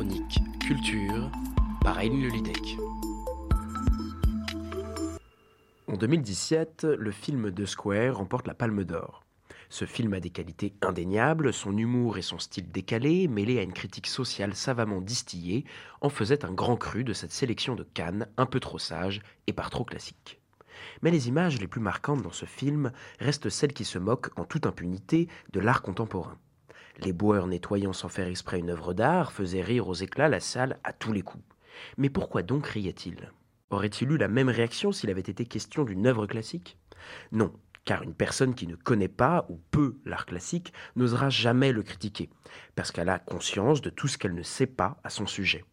chronique culture par Aïn Lulidec. En 2017, le film The Square remporte la Palme d'Or. Ce film a des qualités indéniables, son humour et son style décalé, mêlé à une critique sociale savamment distillée, en faisaient un grand cru de cette sélection de Cannes un peu trop sage et par trop classique. Mais les images les plus marquantes dans ce film restent celles qui se moquent en toute impunité de l'art contemporain. Les boueurs nettoyant sans faire exprès une œuvre d'art faisaient rire aux éclats la salle à tous les coups. Mais pourquoi donc riait-il? Aurait-il eu la même réaction s'il avait été question d'une œuvre classique? Non, car une personne qui ne connaît pas ou peu l'art classique n'osera jamais le critiquer, parce qu'elle a conscience de tout ce qu'elle ne sait pas à son sujet.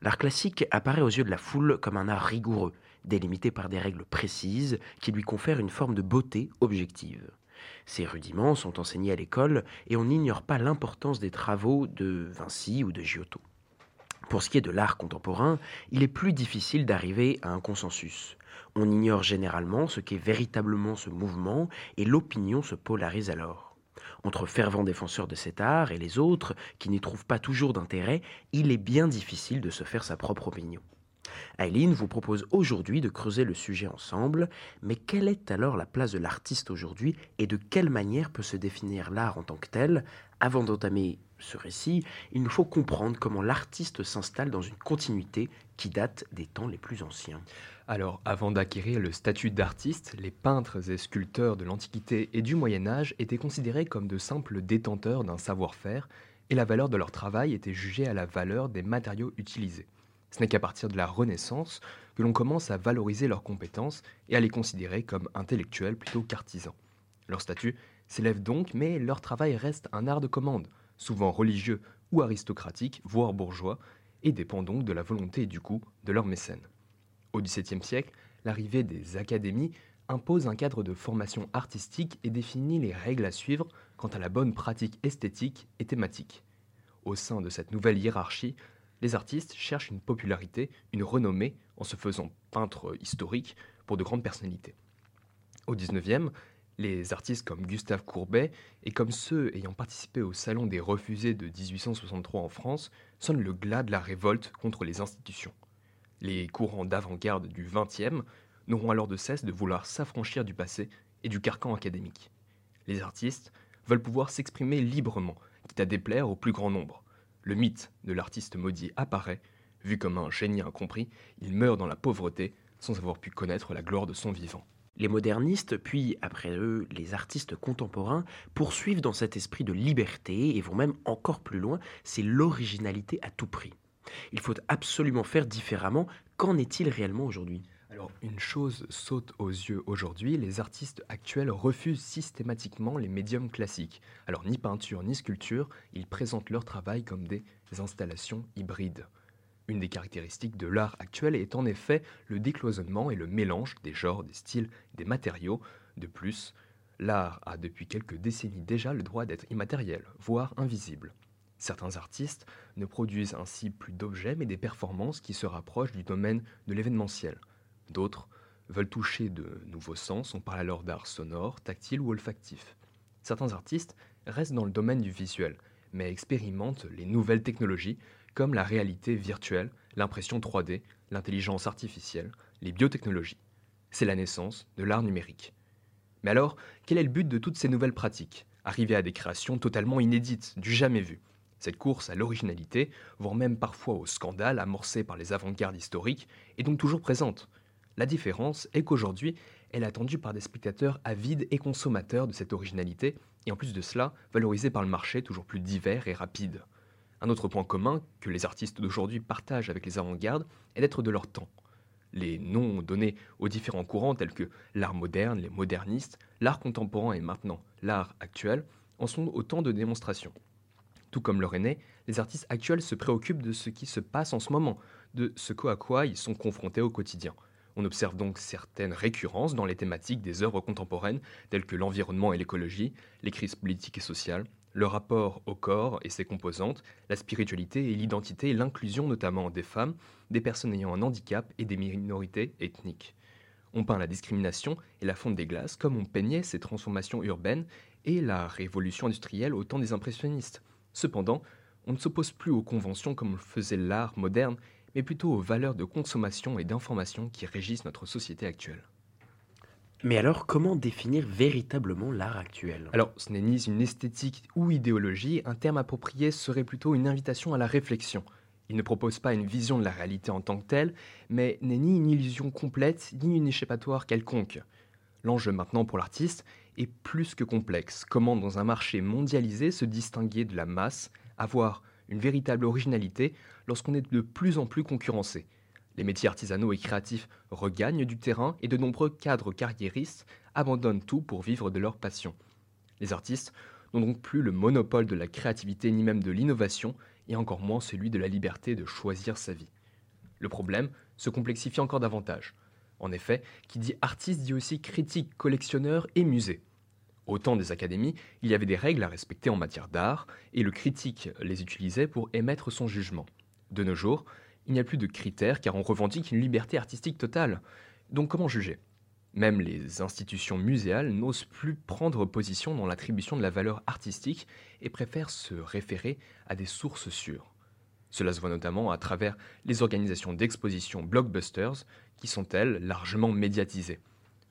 L'art classique apparaît aux yeux de la foule comme un art rigoureux, délimité par des règles précises qui lui confèrent une forme de beauté objective. Ces rudiments sont enseignés à l'école et on n'ignore pas l'importance des travaux de Vinci ou de Giotto. Pour ce qui est de l'art contemporain, il est plus difficile d'arriver à un consensus. On ignore généralement ce qu'est véritablement ce mouvement et l'opinion se polarise alors. Entre fervents défenseurs de cet art et les autres qui n'y trouvent pas toujours d'intérêt, il est bien difficile de se faire sa propre opinion. Eileen vous propose aujourd'hui de creuser le sujet ensemble, mais quelle est alors la place de l'artiste aujourd'hui et de quelle manière peut se définir l'art en tant que tel Avant d'entamer ce récit, il nous faut comprendre comment l'artiste s'installe dans une continuité qui date des temps les plus anciens. Alors, avant d'acquérir le statut d'artiste, les peintres et sculpteurs de l'Antiquité et du Moyen Âge étaient considérés comme de simples détenteurs d'un savoir-faire, et la valeur de leur travail était jugée à la valeur des matériaux utilisés. Ce n'est qu'à partir de la Renaissance que l'on commence à valoriser leurs compétences et à les considérer comme intellectuels plutôt qu'artisans. Leur statut s'élève donc, mais leur travail reste un art de commande, souvent religieux ou aristocratique, voire bourgeois, et dépend donc de la volonté et du coût de leurs mécènes. Au XVIIe siècle, l'arrivée des académies impose un cadre de formation artistique et définit les règles à suivre quant à la bonne pratique esthétique et thématique. Au sein de cette nouvelle hiérarchie, les artistes cherchent une popularité, une renommée en se faisant peintre historique pour de grandes personnalités. Au XIXe, les artistes comme Gustave Courbet et comme ceux ayant participé au Salon des refusés de 1863 en France sonnent le glas de la révolte contre les institutions. Les courants d'avant-garde du XXe n'auront alors de cesse de vouloir s'affranchir du passé et du carcan académique. Les artistes veulent pouvoir s'exprimer librement, quitte à déplaire au plus grand nombre. Le mythe de l'artiste maudit apparaît, vu comme un génie incompris, il meurt dans la pauvreté sans avoir pu connaître la gloire de son vivant. Les modernistes, puis après eux les artistes contemporains, poursuivent dans cet esprit de liberté et vont même encore plus loin, c'est l'originalité à tout prix. Il faut absolument faire différemment, qu'en est-il réellement aujourd'hui? Une chose saute aux yeux aujourd'hui, les artistes actuels refusent systématiquement les médiums classiques. Alors, ni peinture ni sculpture, ils présentent leur travail comme des installations hybrides. Une des caractéristiques de l'art actuel est en effet le décloisonnement et le mélange des genres, des styles, des matériaux. De plus, l'art a depuis quelques décennies déjà le droit d'être immatériel, voire invisible. Certains artistes ne produisent ainsi plus d'objets mais des performances qui se rapprochent du domaine de l'événementiel. D'autres veulent toucher de nouveaux sens, on parle alors d'art sonore, tactile ou olfactif. Certains artistes restent dans le domaine du visuel, mais expérimentent les nouvelles technologies comme la réalité virtuelle, l'impression 3D, l'intelligence artificielle, les biotechnologies. C'est la naissance de l'art numérique. Mais alors, quel est le but de toutes ces nouvelles pratiques? Arriver à des créations totalement inédites, du jamais vu. Cette course à l'originalité, voire même parfois au scandale amorcé par les avant-gardes historiques, est donc toujours présente. La différence est qu'aujourd'hui, elle est attendue par des spectateurs avides et consommateurs de cette originalité, et en plus de cela, valorisée par le marché toujours plus divers et rapide. Un autre point commun que les artistes d'aujourd'hui partagent avec les avant-gardes est d'être de leur temps. Les noms donnés aux différents courants tels que l'art moderne, les modernistes, l'art contemporain et maintenant l'art actuel en sont autant de démonstrations. Tout comme leur aîné, les artistes actuels se préoccupent de ce qui se passe en ce moment, de ce à quoi ils sont confrontés au quotidien. On observe donc certaines récurrences dans les thématiques des œuvres contemporaines, telles que l'environnement et l'écologie, les crises politiques et sociales, le rapport au corps et ses composantes, la spiritualité et l'identité l'inclusion notamment des femmes, des personnes ayant un handicap et des minorités ethniques. On peint la discrimination et la fonte des glaces comme on peignait ces transformations urbaines et la révolution industrielle au temps des impressionnistes. Cependant, On ne s'oppose plus aux conventions comme le faisait l'art moderne, mais plutôt aux valeurs de consommation et d'information qui régissent notre société actuelle. Mais alors, comment définir véritablement l'art actuel? Alors, ce n'est ni une esthétique ou idéologie, un terme approprié serait plutôt une invitation à la réflexion. Il ne propose pas une vision de la réalité en tant que telle, mais n'est ni une illusion complète, ni une échappatoire quelconque. L'enjeu maintenant pour l'artiste est plus que complexe. Comment, dans un marché mondialisé, se distinguer de la masse, avoir une véritable originalité lorsqu'on est de plus en plus concurrencé les métiers artisanaux et créatifs regagnent du terrain et de nombreux cadres carriéristes abandonnent tout pour vivre de leur passion. Les artistes n'ont donc plus le monopole de la créativité ni même de l'innovation, et encore moins celui de la liberté de choisir sa vie. Le problème se complexifie encore davantage. En effet, qui dit artiste dit aussi critique, collectionneur et musée. Au temps des académies, il y avait des règles à respecter en matière d'art, et le critique les utilisait pour émettre son jugement. De nos jours, il n'y a plus de critères car on revendique une liberté artistique totale. Donc comment juger? Même les institutions muséales n'osent plus prendre position dans l'attribution de la valeur artistique et préfèrent se référer à des sources sûres. Cela se voit notamment à travers les organisations d'exposition blockbusters qui sont elles largement médiatisées.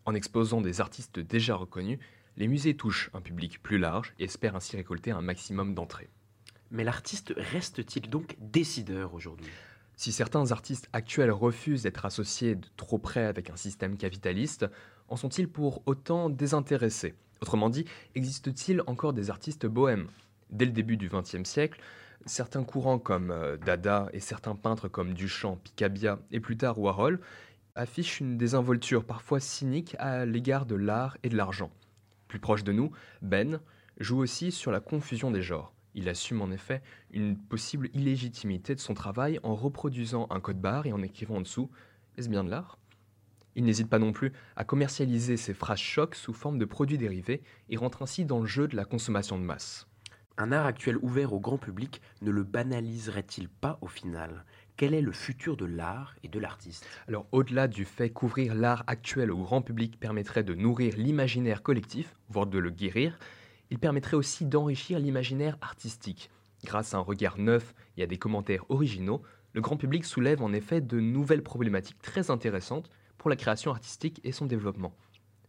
En exposant des artistes déjà reconnus, les musées touchent un public plus large et espèrent ainsi récolter un maximum d'entrées. Mais l'artiste reste-t-il donc décideur aujourd'hui? Si certains artistes actuels refusent d'être associés de trop près avec un système capitaliste, en sont-ils pour autant désintéressés? Autrement dit, existe-t-il encore des artistes bohèmes? Dès le début du XXe siècle, certains courants comme euh, Dada et certains peintres comme Duchamp, Picabia et plus tard Warhol affichent une désinvolture parfois cynique à l'égard de l'art et de l'argent. Plus proche de nous, Ben joue aussi sur la confusion des genres. Il assume en effet une possible illégitimité de son travail en reproduisant un code barre et en écrivant en dessous Est-ce bien de l'art Il n'hésite pas non plus à commercialiser ses phrases chocs sous forme de produits dérivés et rentre ainsi dans le jeu de la consommation de masse. Un art actuel ouvert au grand public ne le banaliserait-il pas au final? Quel est le futur de l'art et de l'artiste? Alors au-delà du fait qu'ouvrir l'art actuel au grand public permettrait de nourrir l'imaginaire collectif, voire de le guérir, il permettrait aussi d'enrichir l'imaginaire artistique. Grâce à un regard neuf et à des commentaires originaux, le grand public soulève en effet de nouvelles problématiques très intéressantes pour la création artistique et son développement.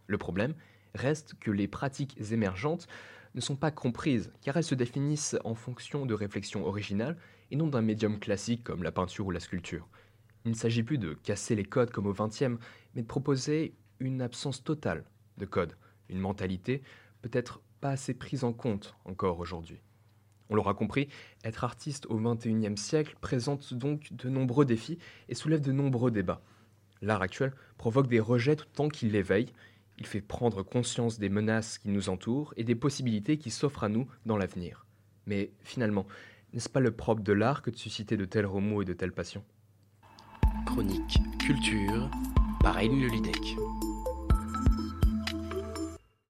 Le problème reste que les pratiques émergentes ne sont pas comprises, car elles se définissent en fonction de réflexions originales et non d'un médium classique comme la peinture ou la sculpture. Il ne s'agit plus de casser les codes comme au XXe, mais de proposer une absence totale de codes, une mentalité peut-être pas assez prise en compte encore aujourd'hui. On l'aura compris, être artiste au XXIe siècle présente donc de nombreux défis et soulève de nombreux débats. L'art actuel provoque des rejets tout tant qu'il l'éveille, il fait prendre conscience des menaces qui nous entourent et des possibilités qui s'offrent à nous dans l'avenir. Mais finalement, n'est-ce pas le propre de l'art que de susciter de tels remous et de telles passions? Chronique Culture par Aïn Lulidec.